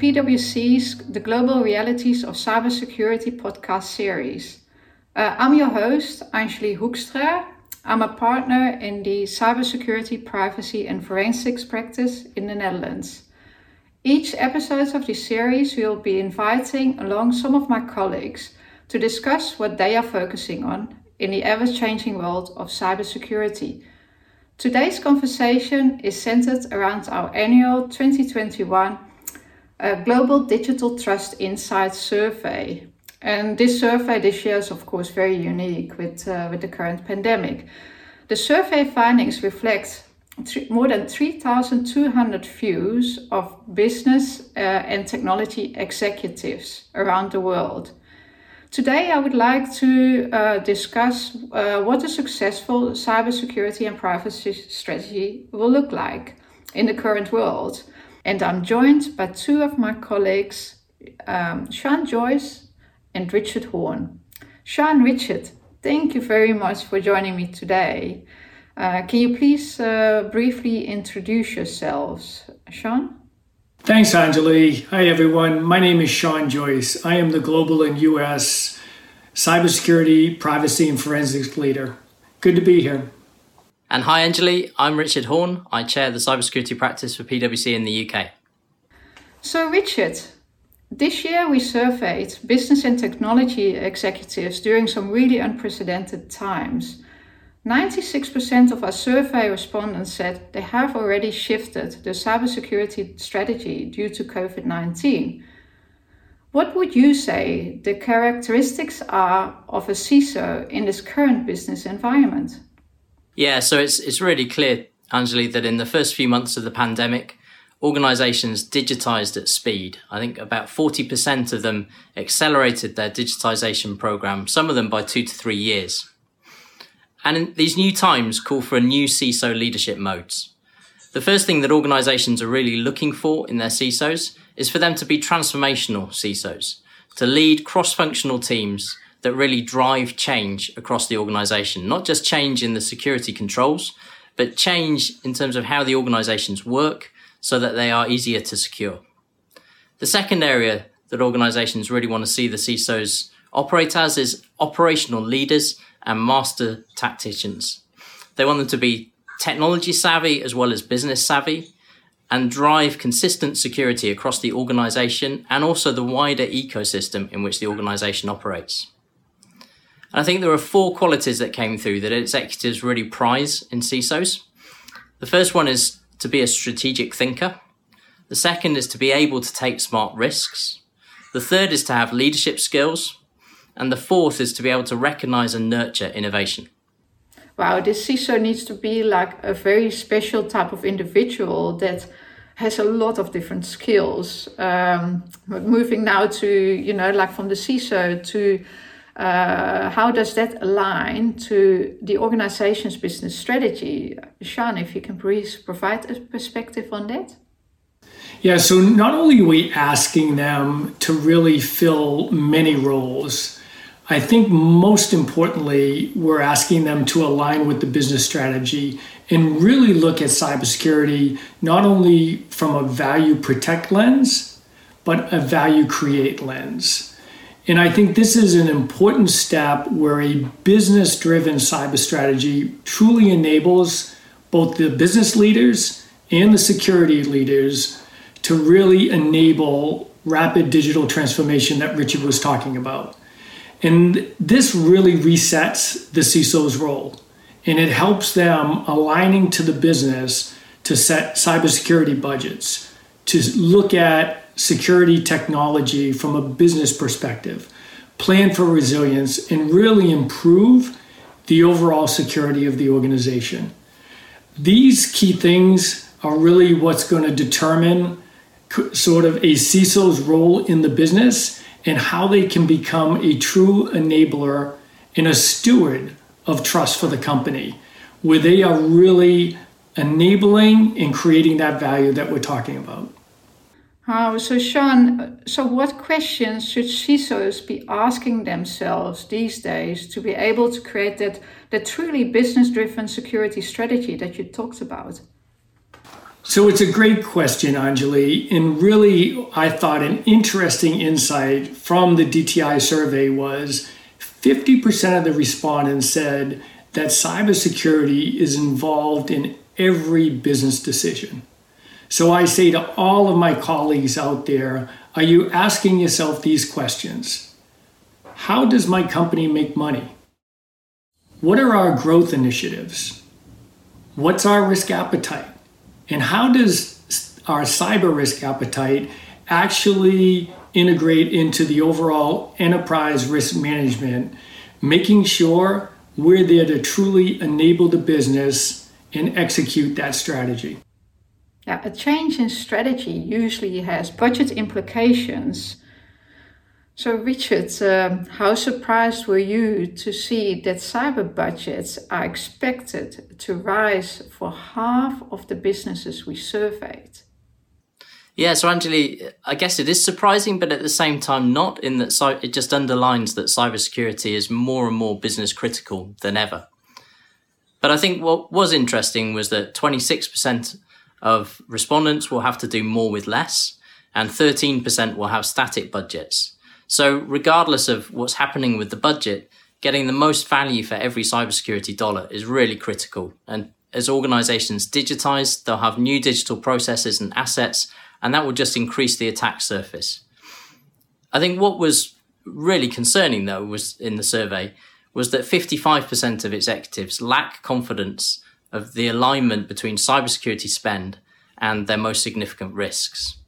PwC's The Global Realities of Cybersecurity podcast series. Uh, I'm your host, Anjali Hoekstra. I'm a partner in the Cybersecurity, Privacy and Forensics practice in the Netherlands. Each episode of this series we will be inviting along some of my colleagues to discuss what they are focusing on in the ever changing world of cybersecurity. Today's conversation is centered around our annual 2021 uh, Global Digital Trust Insights survey. And this survey this year is, of course, very unique with, uh, with the current pandemic. The survey findings reflect more than 3,200 views of business uh, and technology executives around the world. Today, I would like to uh, discuss uh, what a successful cybersecurity and privacy strategy will look like in the current world. And I'm joined by two of my colleagues, um, Sean Joyce and Richard Horne. Sean, Richard, thank you very much for joining me today. Uh, can you please uh, briefly introduce yourselves? Sean? Thanks, Anjali. Hi, everyone. My name is Sean Joyce. I am the global and U.S. cybersecurity, privacy, and forensics leader. Good to be here. And hi, Anjali. I'm Richard Horne. I chair the cybersecurity practice for PwC in the UK. So, Richard, this year we surveyed business and technology executives during some really unprecedented times. 96% of our survey respondents said they have already shifted their cybersecurity strategy due to COVID 19. What would you say the characteristics are of a CISO in this current business environment? Yeah, so it's, it's really clear, Anjali, that in the first few months of the pandemic, organizations digitized at speed. I think about 40% of them accelerated their digitization program, some of them by two to three years. And these new times call for a new CISO leadership modes. The first thing that organizations are really looking for in their CISOs is for them to be transformational CISOs, to lead cross functional teams that really drive change across the organization, not just change in the security controls, but change in terms of how the organizations work so that they are easier to secure. The second area that organizations really want to see the CISOs operate as is operational leaders and master tacticians. They want them to be technology savvy as well as business savvy and drive consistent security across the organization and also the wider ecosystem in which the organization operates. And I think there are four qualities that came through that executives really prize in CISOs. The first one is to be a strategic thinker. The second is to be able to take smart risks. The third is to have leadership skills. And the fourth is to be able to recognize and nurture innovation. Wow, this CISO needs to be like a very special type of individual that has a lot of different skills. Um, but moving now to, you know, like from the CISO to uh, how does that align to the organization's business strategy? Sean, if you can please provide a perspective on that. Yeah, so not only are we asking them to really fill many roles, I think most importantly, we're asking them to align with the business strategy and really look at cybersecurity not only from a value protect lens, but a value create lens. And I think this is an important step where a business driven cyber strategy truly enables both the business leaders and the security leaders to really enable rapid digital transformation that Richard was talking about. And this really resets the CISO's role and it helps them aligning to the business to set cybersecurity budgets, to look at security technology from a business perspective, plan for resilience, and really improve the overall security of the organization. These key things are really what's going to determine sort of a CISO's role in the business and how they can become a true enabler and a steward of trust for the company, where they are really enabling and creating that value that we're talking about. Oh, so Sean, so what questions should CISOs be asking themselves these days to be able to create that, that truly business driven security strategy that you talked about? So it's a great question, Anjali. And really, I thought an interesting insight from the DTI survey was 50% of the respondents said that cybersecurity is involved in every business decision. So I say to all of my colleagues out there are you asking yourself these questions? How does my company make money? What are our growth initiatives? What's our risk appetite? And how does our cyber risk appetite actually integrate into the overall enterprise risk management, making sure we're there to truly enable the business and execute that strategy? Yeah, a change in strategy usually has budget implications. So, Richard, um, how surprised were you to see that cyber budgets are expected to rise for half of the businesses we surveyed? Yeah, so Anjali, I guess it is surprising, but at the same time, not in that it just underlines that cybersecurity is more and more business critical than ever. But I think what was interesting was that 26% of respondents will have to do more with less, and 13% will have static budgets. So, regardless of what's happening with the budget, getting the most value for every cybersecurity dollar is really critical. And as organizations digitize, they'll have new digital processes and assets, and that will just increase the attack surface. I think what was really concerning, though, was in the survey was that 55% of executives lack confidence of the alignment between cybersecurity spend and their most significant risks.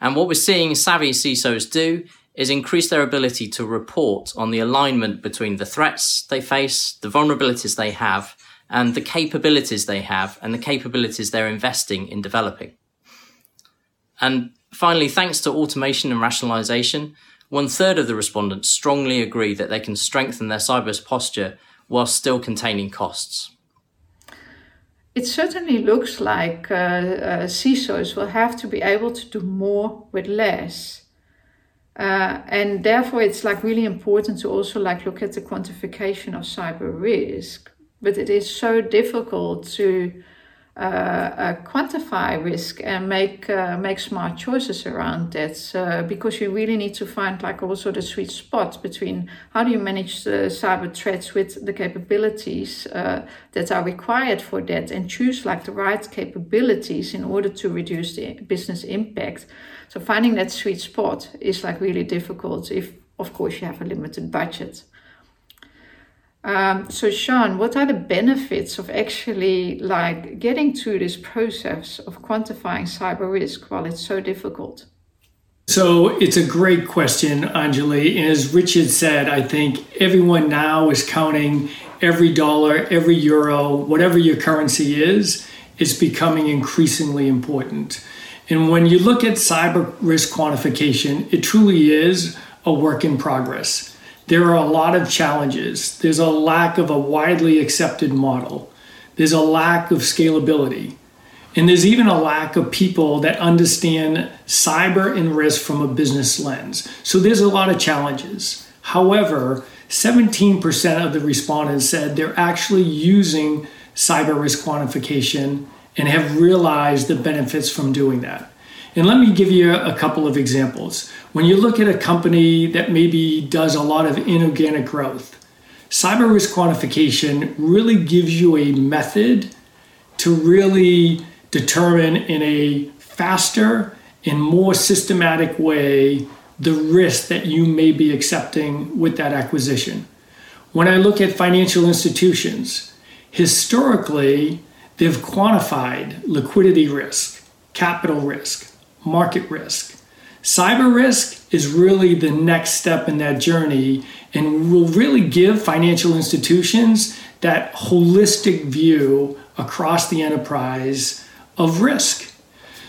And what we're seeing savvy CISOs do is increase their ability to report on the alignment between the threats they face, the vulnerabilities they have, and the capabilities they have and the capabilities they're investing in developing. And finally, thanks to automation and rationalization, one third of the respondents strongly agree that they can strengthen their cyber posture while still containing costs. It certainly looks like uh, uh, CISOs will have to be able to do more with less. Uh, and therefore, it's like really important to also like look at the quantification of cyber risk. But it is so difficult to quantify risk and make uh, make smart choices around that uh, because you really need to find like also the sweet spot between how do you manage the cyber threats with the capabilities uh, that are required for that and choose like the right capabilities in order to reduce the business impact. So finding that sweet spot is like really difficult if of course you have a limited budget um, so, Sean, what are the benefits of actually like getting through this process of quantifying cyber risk while it's so difficult? So it's a great question, Anjali. And as Richard said, I think everyone now is counting every dollar, every euro, whatever your currency is, is becoming increasingly important. And when you look at cyber risk quantification, it truly is a work in progress there are a lot of challenges. There's a lack of a widely accepted model, there's a lack of scalability, and there's even a lack of people that understand cyber and risk from a business lens. So there's a lot of challenges. However, 17% of the respondents said they're actually using cyber risk quantification and have realized the benefits from doing that. And let me give you a couple of examples. When you look at a company that maybe does a lot of inorganic growth, cyber risk quantification really gives you a method to really determine in a faster and more systematic way the risk that you may be accepting with that acquisition. When I look at financial institutions, historically, they've quantified liquidity risk, capital risk, market risk. Cyber risk is really the next step in that journey and will really give financial institutions that holistic view across the enterprise of risk.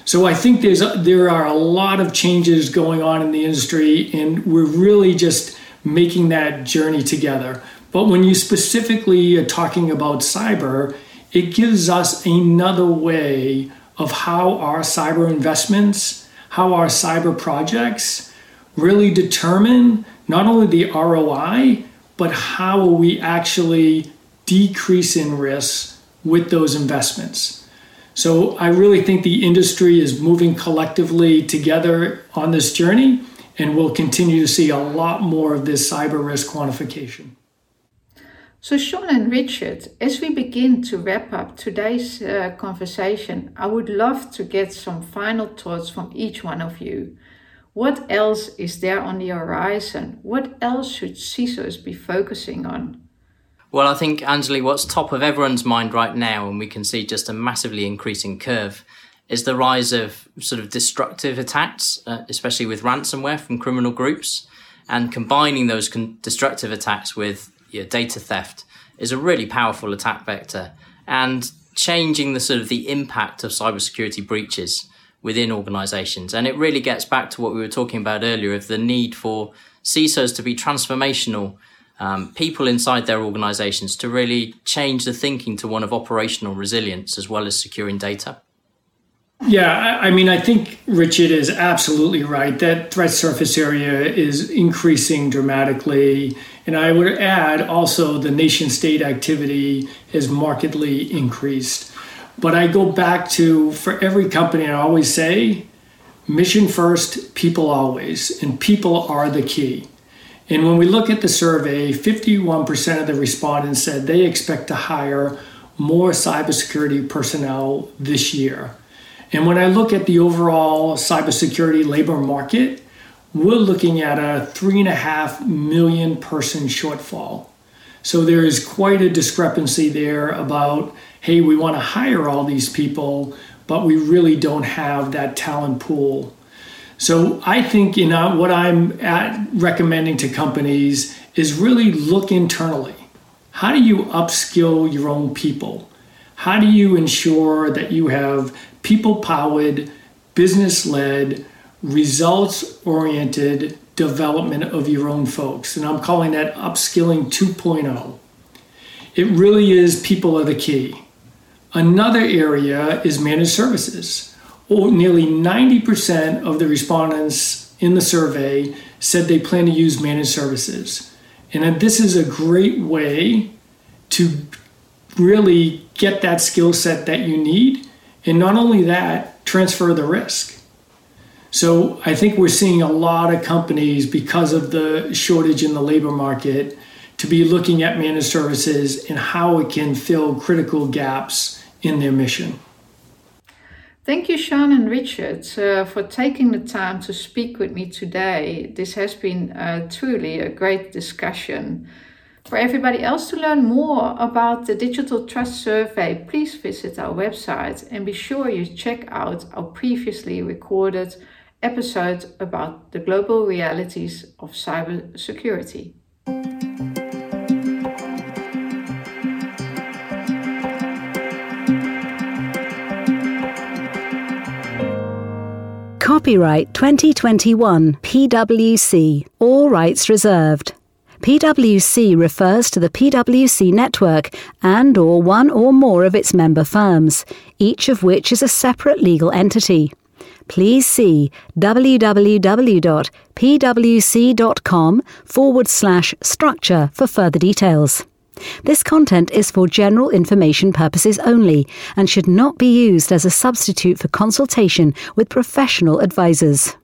So I think there's there are a lot of changes going on in the industry and we're really just making that journey together. But when you specifically are talking about cyber, it gives us another way of how our cyber investments, how our cyber projects really determine not only the ROI, but how we actually decrease in risk with those investments. So I really think the industry is moving collectively together on this journey, and we'll continue to see a lot more of this cyber risk quantification. So, Sean and Richard, as we begin to wrap up today's uh, conversation, I would love to get some final thoughts from each one of you. What else is there on the horizon? What else should CISOs be focusing on? Well, I think, Anjali, what's top of everyone's mind right now, and we can see just a massively increasing curve, is the rise of sort of destructive attacks, uh, especially with ransomware from criminal groups. And combining those con- destructive attacks with know, data theft is a really powerful attack vector. And changing the sort of the impact of cybersecurity breaches within organizations. And it really gets back to what we were talking about earlier of the need for CISOs to be transformational um, people inside their organizations to really change the thinking to one of operational resilience as well as securing data? Yeah, I mean, I think Richard is absolutely right. That threat surface area is increasing dramatically. And I would add also the nation state activity has markedly increased. But I go back to for every company, I always say mission first, people always. And people are the key. And when we look at the survey, 51% of the respondents said they expect to hire more cybersecurity personnel this year. And when I look at the overall cybersecurity labor market, we're looking at a three and a half million person shortfall. So there is quite a discrepancy there about, hey, we want to hire all these people, but we really don't have that talent pool so I think you know what I'm at recommending to companies is really look internally. How do you upskill your own people? How do you ensure that you have people powered, business led, results oriented development of your own folks? And I'm calling that upskilling 2.0. It really is people are the key. Another area is managed services oh, nearly 90% of the respondents in the survey said they plan to use managed services. And this is a great way to really get that skill set that you need. And not only that, transfer the risk. So I think we're seeing a lot of companies, because of the shortage in the labor market, to be looking at managed services and how it can fill critical gaps in their mission. Thank you, Sean and Richard, uh, for taking the time to speak with me today. This has been uh, truly a great discussion. For everybody else to learn more about the Digital Trust Survey, please visit our website and be sure you check out our previously recorded episode about the global realities of cybersecurity. Copyright 2021 PwC. All rights reserved. PwC refers to the PwC network and or one or more of its member firms, each of which is a separate legal entity. Please see www.pwc.com forward slash structure for further details. This content is for general information purposes only and should not be used as a substitute for consultation with professional advisors.